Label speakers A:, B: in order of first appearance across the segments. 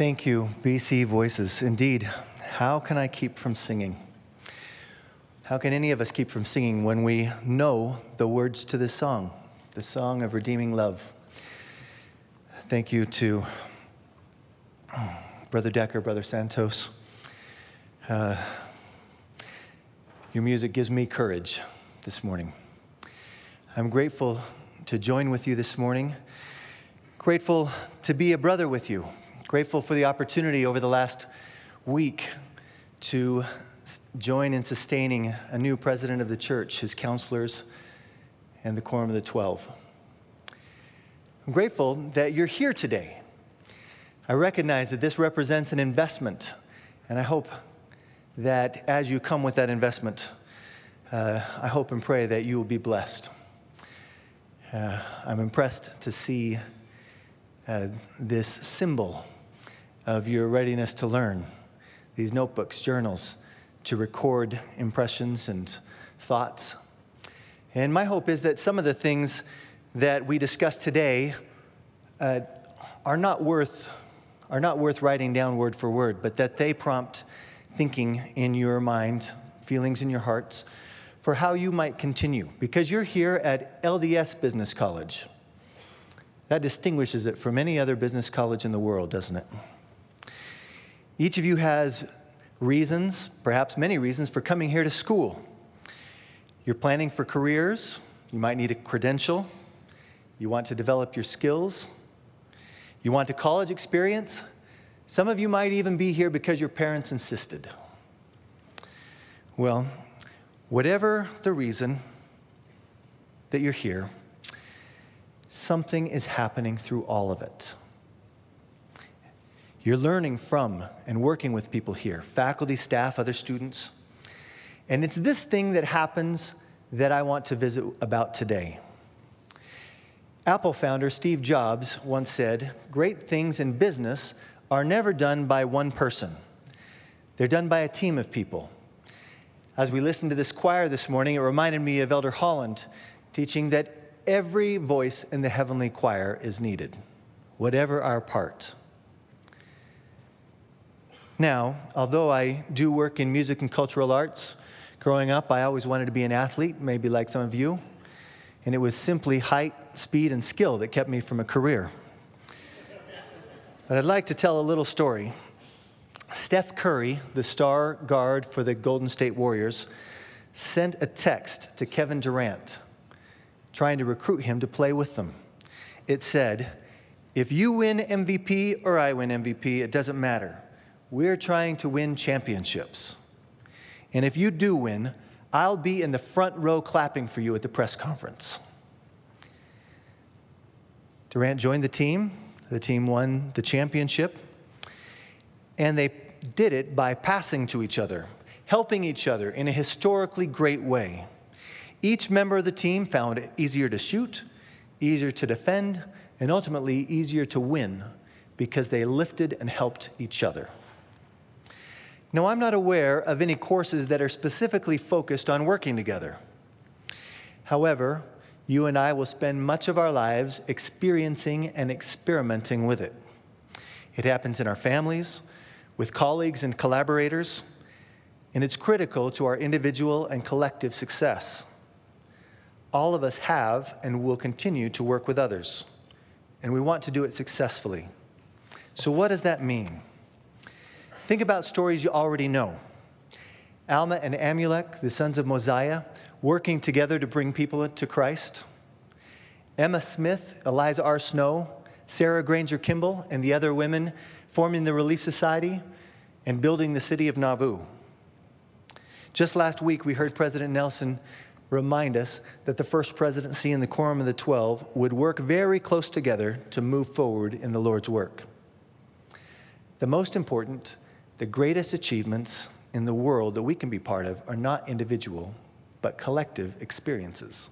A: Thank you, BC Voices. Indeed, how can I keep from singing? How can any of us keep from singing when we know the words to this song, the song of redeeming love? Thank you to Brother Decker, Brother Santos. Uh, your music gives me courage this morning. I'm grateful to join with you this morning, grateful to be a brother with you, grateful for the opportunity over the last week to join in sustaining a new president of the church, his counselors, and the Quorum of the Twelve. I'm grateful that you're here today. I recognize that this represents an investment, and I hope that as you come with that investment, uh, I hope and pray that you will be blessed. Uh, I'm impressed to see uh, this symbol of your readiness to learn, these notebooks, journals, to record impressions and thoughts. And my hope is that some of the things that we discuss today uh, are not worth are not worth writing down word for word, but that they prompt thinking in your mind, feelings in your hearts, for how you might continue. Because you're here at LDS Business College. That distinguishes it from any other business college in the world, doesn't it? Each of you has reasons, perhaps many reasons, for coming here to school. You're planning for careers, you might need a credential, you want to develop your skills, you want a college experience. Some of you might even be here because your parents insisted. Well, whatever the reason that you're here, something is happening through all of it. You're learning from and working with people here faculty, staff, other students. And it's this thing that happens that I want to visit about today. Apple founder Steve Jobs once said, Great things in business are never done by one person, they're done by a team of people. As we listened to this choir this morning, it reminded me of Elder Holland teaching that every voice in the heavenly choir is needed, whatever our part. Now, although I do work in music and cultural arts, growing up I always wanted to be an athlete, maybe like some of you. And it was simply height, speed, and skill that kept me from a career. But I'd like to tell a little story. Steph Curry, the star guard for the Golden State Warriors, sent a text to Kevin Durant trying to recruit him to play with them. It said, If you win MVP or I win MVP, it doesn't matter. We're trying to win championships. And if you do win, I'll be in the front row clapping for you at the press conference. Durant joined the team. The team won the championship. And they did it by passing to each other, helping each other in a historically great way. Each member of the team found it easier to shoot, easier to defend, and ultimately easier to win because they lifted and helped each other. Now, I'm not aware of any courses that are specifically focused on working together. However, you and I will spend much of our lives experiencing and experimenting with it. It happens in our families, with colleagues and collaborators, and it's critical to our individual and collective success. All of us have and will continue to work with others, and we want to do it successfully. So, what does that mean? Think about stories you already know. Alma and Amulek, the sons of Mosiah, working together to bring people to Christ. Emma Smith, Eliza R. Snow, Sarah Granger Kimball, and the other women forming the Relief Society and building the city of Nauvoo. Just last week, we heard President Nelson remind us that the first presidency and the Quorum of the Twelve would work very close together to move forward in the Lord's work. The most important the greatest achievements in the world that we can be part of are not individual, but collective experiences.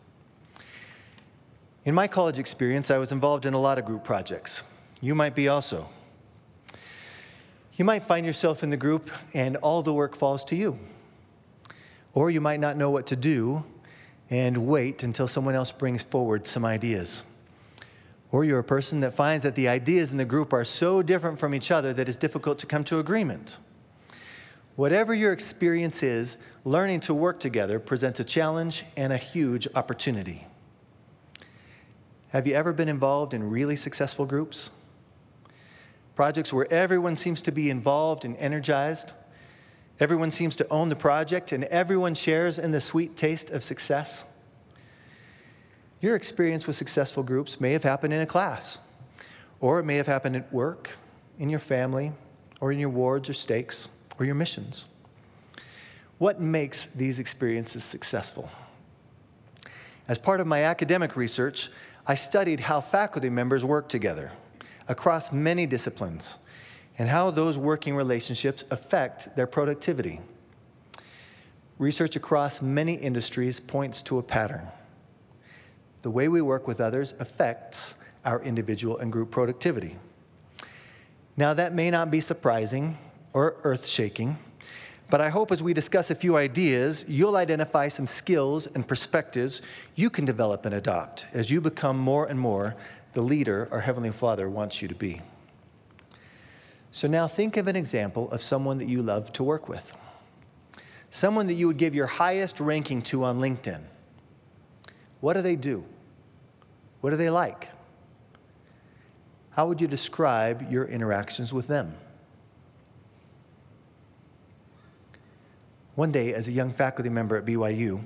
A: In my college experience, I was involved in a lot of group projects. You might be also. You might find yourself in the group and all the work falls to you. Or you might not know what to do and wait until someone else brings forward some ideas. Or you're a person that finds that the ideas in the group are so different from each other that it's difficult to come to agreement. Whatever your experience is, learning to work together presents a challenge and a huge opportunity. Have you ever been involved in really successful groups? Projects where everyone seems to be involved and energized, everyone seems to own the project, and everyone shares in the sweet taste of success? Your experience with successful groups may have happened in a class, or it may have happened at work, in your family, or in your wards or stakes, or your missions. What makes these experiences successful? As part of my academic research, I studied how faculty members work together across many disciplines and how those working relationships affect their productivity. Research across many industries points to a pattern. The way we work with others affects our individual and group productivity. Now, that may not be surprising or earth shaking, but I hope as we discuss a few ideas, you'll identify some skills and perspectives you can develop and adopt as you become more and more the leader our Heavenly Father wants you to be. So now think of an example of someone that you love to work with, someone that you would give your highest ranking to on LinkedIn. What do they do? What are they like? How would you describe your interactions with them? One day, as a young faculty member at BYU,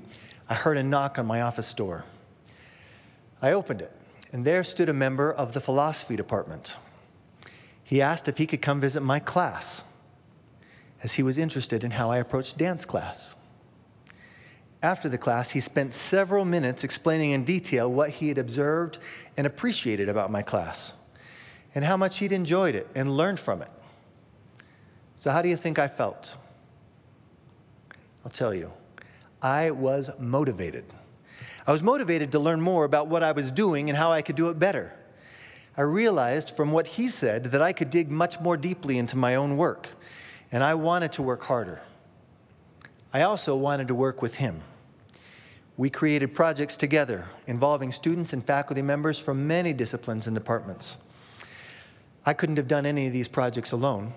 A: I heard a knock on my office door. I opened it, and there stood a member of the philosophy department. He asked if he could come visit my class, as he was interested in how I approached dance class. After the class, he spent several minutes explaining in detail what he had observed and appreciated about my class, and how much he'd enjoyed it and learned from it. So, how do you think I felt? I'll tell you, I was motivated. I was motivated to learn more about what I was doing and how I could do it better. I realized from what he said that I could dig much more deeply into my own work, and I wanted to work harder. I also wanted to work with him. We created projects together involving students and faculty members from many disciplines and departments. I couldn't have done any of these projects alone,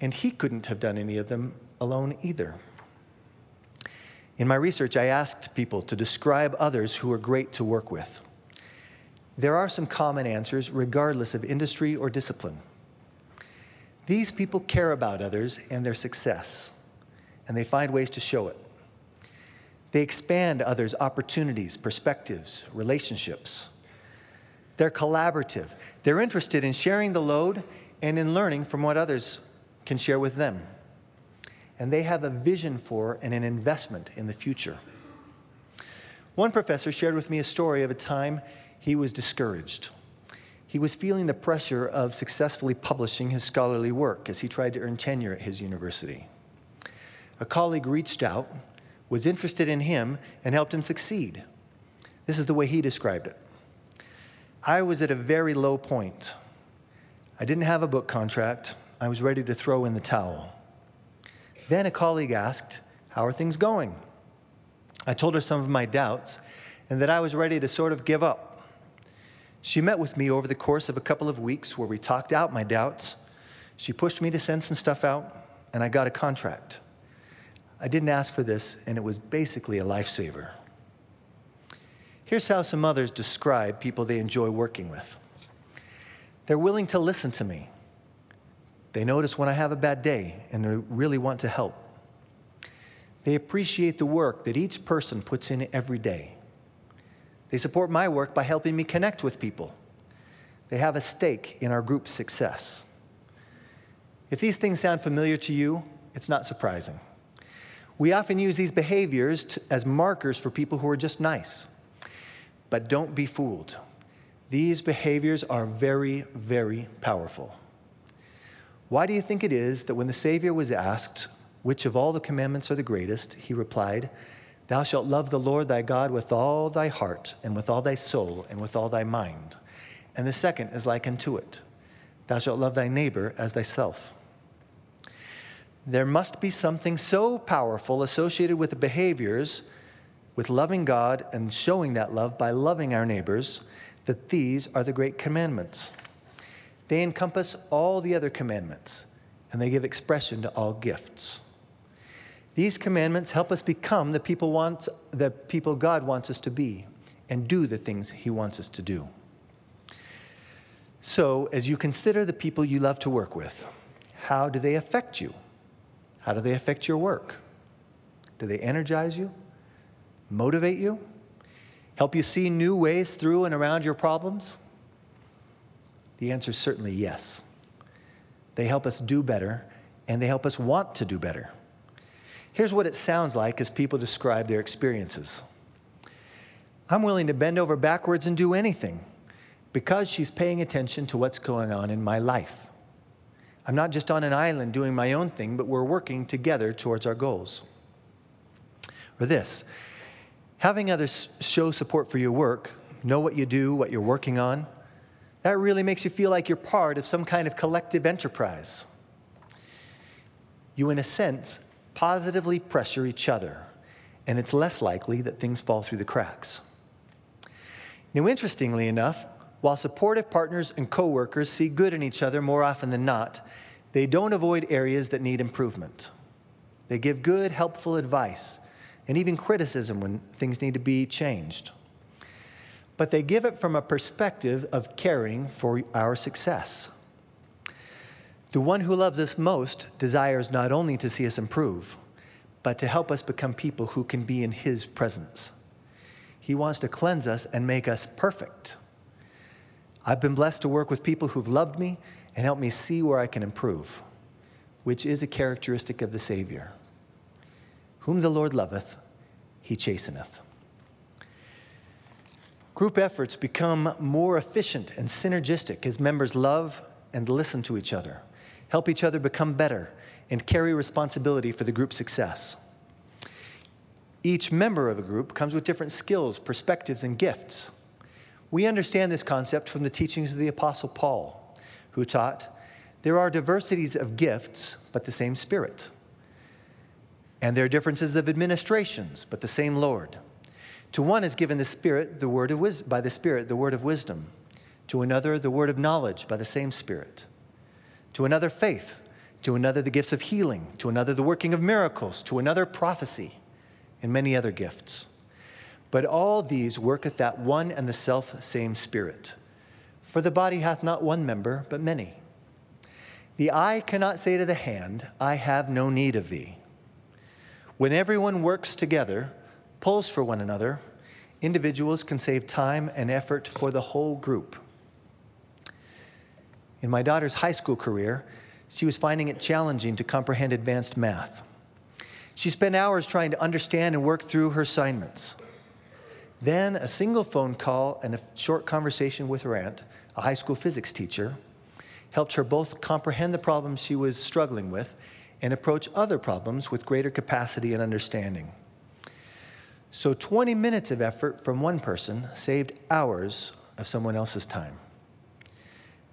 A: and he couldn't have done any of them alone either. In my research, I asked people to describe others who are great to work with. There are some common answers regardless of industry or discipline. These people care about others and their success, and they find ways to show it. They expand others' opportunities, perspectives, relationships. They're collaborative. They're interested in sharing the load and in learning from what others can share with them. And they have a vision for and an investment in the future. One professor shared with me a story of a time he was discouraged. He was feeling the pressure of successfully publishing his scholarly work as he tried to earn tenure at his university. A colleague reached out was interested in him and helped him succeed. This is the way he described it. I was at a very low point. I didn't have a book contract. I was ready to throw in the towel. Then a colleague asked, How are things going? I told her some of my doubts and that I was ready to sort of give up. She met with me over the course of a couple of weeks where we talked out my doubts. She pushed me to send some stuff out, and I got a contract. I didn't ask for this, and it was basically a lifesaver. Here's how some others describe people they enjoy working with they're willing to listen to me. They notice when I have a bad day and they really want to help. They appreciate the work that each person puts in every day. They support my work by helping me connect with people. They have a stake in our group's success. If these things sound familiar to you, it's not surprising. We often use these behaviors to, as markers for people who are just nice. But don't be fooled. These behaviors are very, very powerful. Why do you think it is that when the Savior was asked, Which of all the commandments are the greatest? he replied, Thou shalt love the Lord thy God with all thy heart, and with all thy soul, and with all thy mind. And the second is like unto it Thou shalt love thy neighbor as thyself. There must be something so powerful associated with the behaviors, with loving God and showing that love by loving our neighbors, that these are the great commandments. They encompass all the other commandments, and they give expression to all gifts. These commandments help us become the people, wants, the people God wants us to be and do the things He wants us to do. So, as you consider the people you love to work with, how do they affect you? How do they affect your work? Do they energize you? Motivate you? Help you see new ways through and around your problems? The answer is certainly yes. They help us do better, and they help us want to do better. Here's what it sounds like as people describe their experiences I'm willing to bend over backwards and do anything because she's paying attention to what's going on in my life. I'm not just on an island doing my own thing, but we're working together towards our goals. Or this having others show support for your work, know what you do, what you're working on, that really makes you feel like you're part of some kind of collective enterprise. You, in a sense, positively pressure each other, and it's less likely that things fall through the cracks. Now, interestingly enough, while supportive partners and coworkers see good in each other more often than not, they don't avoid areas that need improvement. They give good, helpful advice and even criticism when things need to be changed. But they give it from a perspective of caring for our success. The one who loves us most desires not only to see us improve, but to help us become people who can be in his presence. He wants to cleanse us and make us perfect. I've been blessed to work with people who've loved me and helped me see where I can improve, which is a characteristic of the Savior. Whom the Lord loveth, he chasteneth. Group efforts become more efficient and synergistic as members love and listen to each other, help each other become better, and carry responsibility for the group's success. Each member of a group comes with different skills, perspectives, and gifts. We understand this concept from the teachings of the Apostle Paul, who taught there are diversities of gifts, but the same Spirit. And there are differences of administrations, but the same Lord. To one is given the Spirit, the word of wis- by the Spirit, the word of wisdom. To another, the word of knowledge by the same Spirit. To another, faith. To another, the gifts of healing. To another, the working of miracles. To another, prophecy. And many other gifts. But all these worketh that one and the self same Spirit. For the body hath not one member, but many. The eye cannot say to the hand, I have no need of thee when everyone works together, pulls for one another, individuals can save time and effort for the whole group. In my daughter's high school career, she was finding it challenging to comprehend advanced math. She spent hours trying to understand and work through her assignments. Then, a single phone call and a short conversation with her aunt, a high school physics teacher, helped her both comprehend the problems she was struggling with and approach other problems with greater capacity and understanding. So 20 minutes of effort from one person saved hours of someone else's time.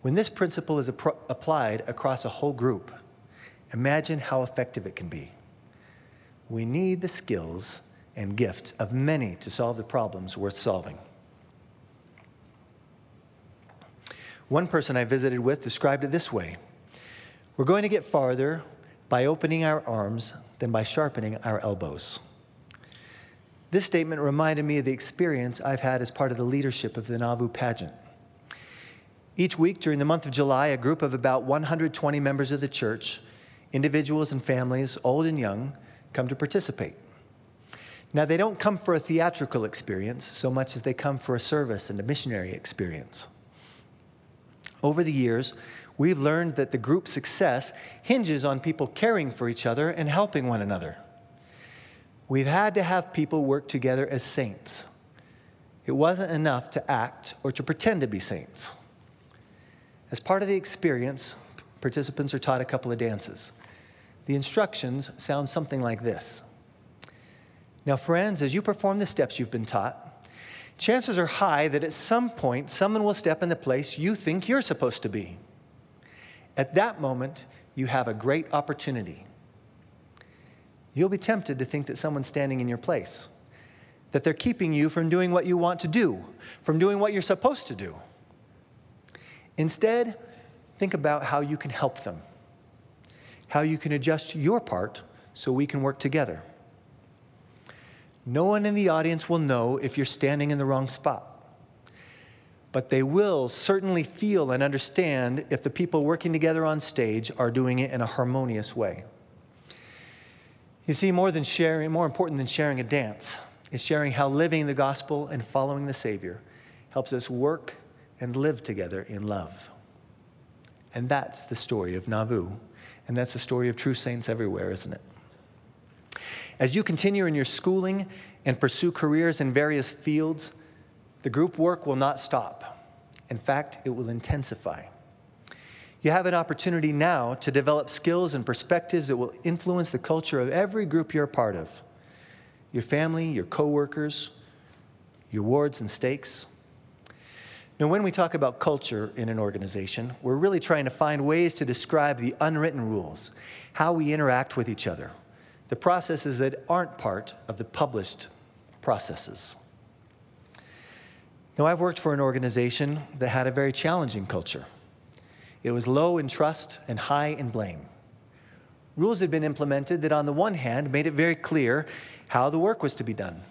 A: When this principle is applied across a whole group, imagine how effective it can be. We need the skills and gifts of many to solve the problems worth solving. One person I visited with described it this way We're going to get farther by opening our arms than by sharpening our elbows. This statement reminded me of the experience I've had as part of the leadership of the Nauvoo pageant. Each week during the month of July, a group of about 120 members of the church, individuals and families, old and young, come to participate. Now, they don't come for a theatrical experience so much as they come for a service and a missionary experience. Over the years, we've learned that the group success hinges on people caring for each other and helping one another. We've had to have people work together as saints. It wasn't enough to act or to pretend to be saints. As part of the experience, participants are taught a couple of dances. The instructions sound something like this Now, friends, as you perform the steps you've been taught, chances are high that at some point someone will step in the place you think you're supposed to be. At that moment, you have a great opportunity. You'll be tempted to think that someone's standing in your place. that they're keeping you from doing what you want to do, from doing what you're supposed to do. Instead, think about how you can help them, how you can adjust your part so we can work together. No one in the audience will know if you're standing in the wrong spot. But they will certainly feel and understand if the people working together on stage are doing it in a harmonious way. You see, more than sharing, more important than sharing a dance, is sharing how living the gospel and following the Savior helps us work and live together in love. And that's the story of Nauvoo. And that's the story of true saints everywhere, isn't it? As you continue in your schooling and pursue careers in various fields, the group work will not stop. In fact, it will intensify. You have an opportunity now to develop skills and perspectives that will influence the culture of every group you're a part of your family, your coworkers, your wards and stakes. Now, when we talk about culture in an organization, we're really trying to find ways to describe the unwritten rules, how we interact with each other, the processes that aren't part of the published processes. Now, I've worked for an organization that had a very challenging culture. It was low in trust and high in blame. Rules had been implemented that, on the one hand, made it very clear how the work was to be done.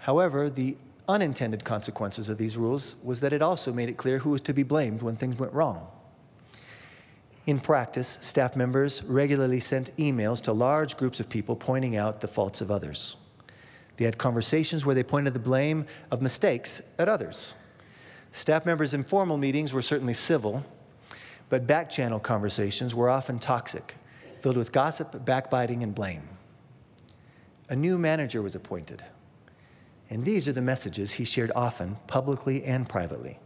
A: However, the unintended consequences of these rules was that it also made it clear who was to be blamed when things went wrong. In practice, staff members regularly sent emails to large groups of people pointing out the faults of others. They had conversations where they pointed the blame of mistakes at others. Staff members' informal meetings were certainly civil, but back channel conversations were often toxic, filled with gossip, backbiting, and blame. A new manager was appointed, and these are the messages he shared often, publicly and privately.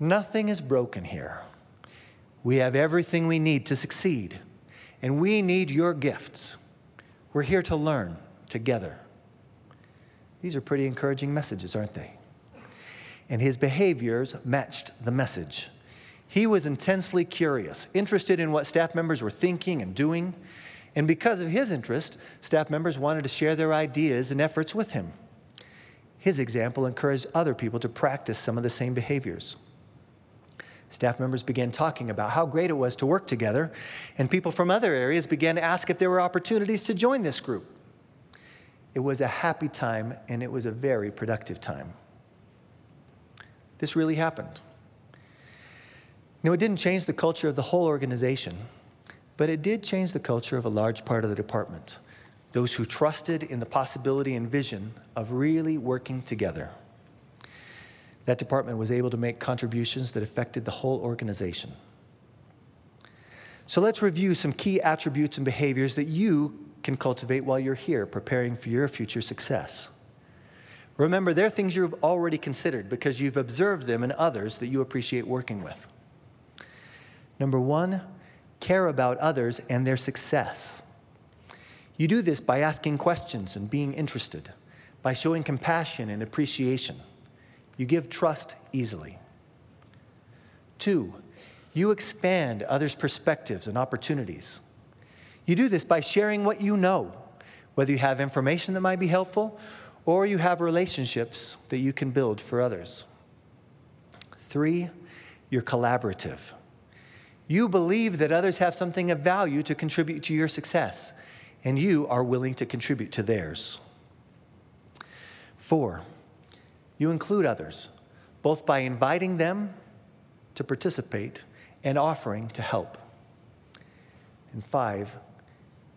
A: Nothing is broken here. We have everything we need to succeed, and we need your gifts. We're here to learn together. These are pretty encouraging messages, aren't they? And his behaviors matched the message. He was intensely curious, interested in what staff members were thinking and doing. And because of his interest, staff members wanted to share their ideas and efforts with him. His example encouraged other people to practice some of the same behaviors. Staff members began talking about how great it was to work together, and people from other areas began to ask if there were opportunities to join this group. It was a happy time and it was a very productive time. This really happened. Now, it didn't change the culture of the whole organization, but it did change the culture of a large part of the department. Those who trusted in the possibility and vision of really working together. That department was able to make contributions that affected the whole organization. So let's review some key attributes and behaviors that you can cultivate while you're here, preparing for your future success. Remember, they're things you've already considered because you've observed them in others that you appreciate working with. Number one, care about others and their success. You do this by asking questions and being interested, by showing compassion and appreciation. You give trust easily. Two, you expand others' perspectives and opportunities. You do this by sharing what you know, whether you have information that might be helpful or you have relationships that you can build for others. Three, you're collaborative. You believe that others have something of value to contribute to your success, and you are willing to contribute to theirs. Four, you include others, both by inviting them to participate and offering to help. And five,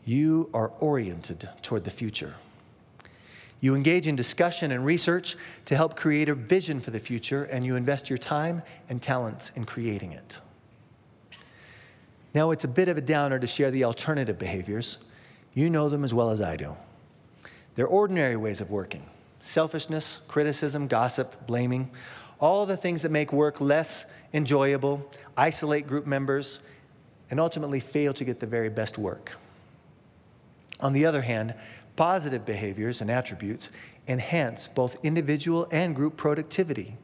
A: you are oriented toward the future. You engage in discussion and research to help create a vision for the future, and you invest your time and talents in creating it. Now, it's a bit of a downer to share the alternative behaviors. You know them as well as I do. They're ordinary ways of working selfishness, criticism, gossip, blaming, all the things that make work less enjoyable, isolate group members, and ultimately fail to get the very best work. On the other hand, positive behaviors and attributes enhance both individual and group productivity.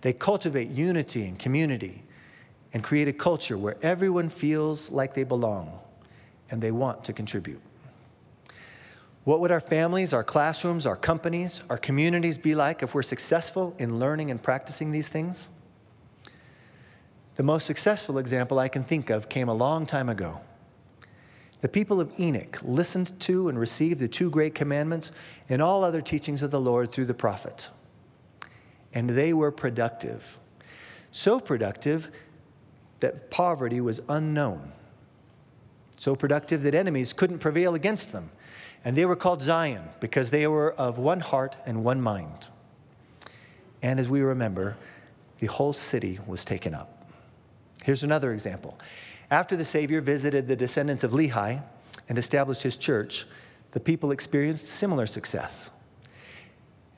A: They cultivate unity and community and create a culture where everyone feels like they belong and they want to contribute. What would our families, our classrooms, our companies, our communities be like if we're successful in learning and practicing these things? The most successful example I can think of came a long time ago. The people of Enoch listened to and received the two great commandments and all other teachings of the Lord through the prophet. And they were productive. So productive that poverty was unknown. So productive that enemies couldn't prevail against them. And they were called Zion because they were of one heart and one mind. And as we remember, the whole city was taken up. Here's another example. After the Savior visited the descendants of Lehi and established his church, the people experienced similar success.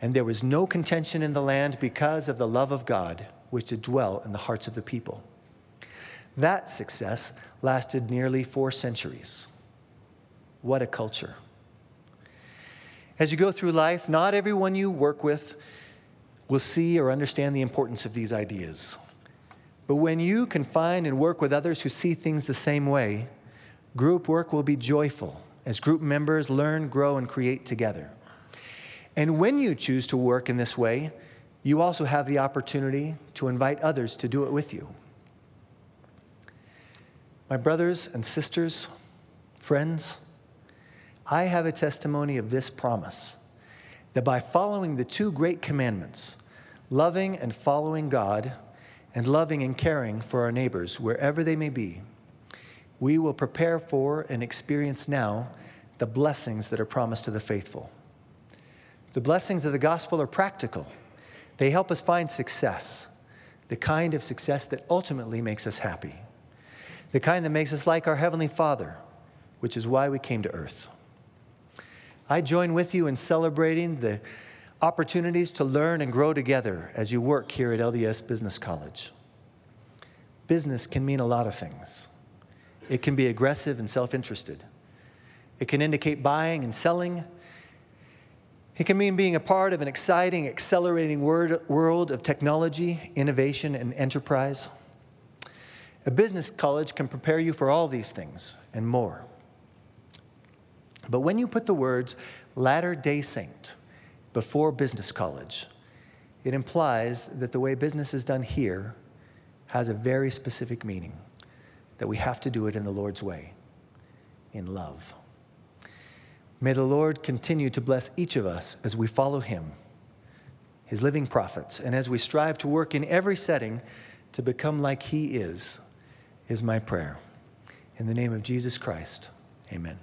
A: And there was no contention in the land because of the love of God which did dwell in the hearts of the people. That success lasted nearly four centuries. What a culture. As you go through life, not everyone you work with will see or understand the importance of these ideas. But when you can find and work with others who see things the same way, group work will be joyful as group members learn, grow, and create together. And when you choose to work in this way, you also have the opportunity to invite others to do it with you. My brothers and sisters, friends, I have a testimony of this promise that by following the two great commandments, loving and following God, and loving and caring for our neighbors wherever they may be, we will prepare for and experience now the blessings that are promised to the faithful. The blessings of the gospel are practical, they help us find success, the kind of success that ultimately makes us happy, the kind that makes us like our Heavenly Father, which is why we came to earth. I join with you in celebrating the opportunities to learn and grow together as you work here at LDS Business College. Business can mean a lot of things. It can be aggressive and self interested. It can indicate buying and selling. It can mean being a part of an exciting, accelerating world of technology, innovation, and enterprise. A business college can prepare you for all these things and more. But when you put the words Latter day Saint before business college, it implies that the way business is done here has a very specific meaning, that we have to do it in the Lord's way, in love. May the Lord continue to bless each of us as we follow him, his living prophets, and as we strive to work in every setting to become like he is, is my prayer. In the name of Jesus Christ, amen.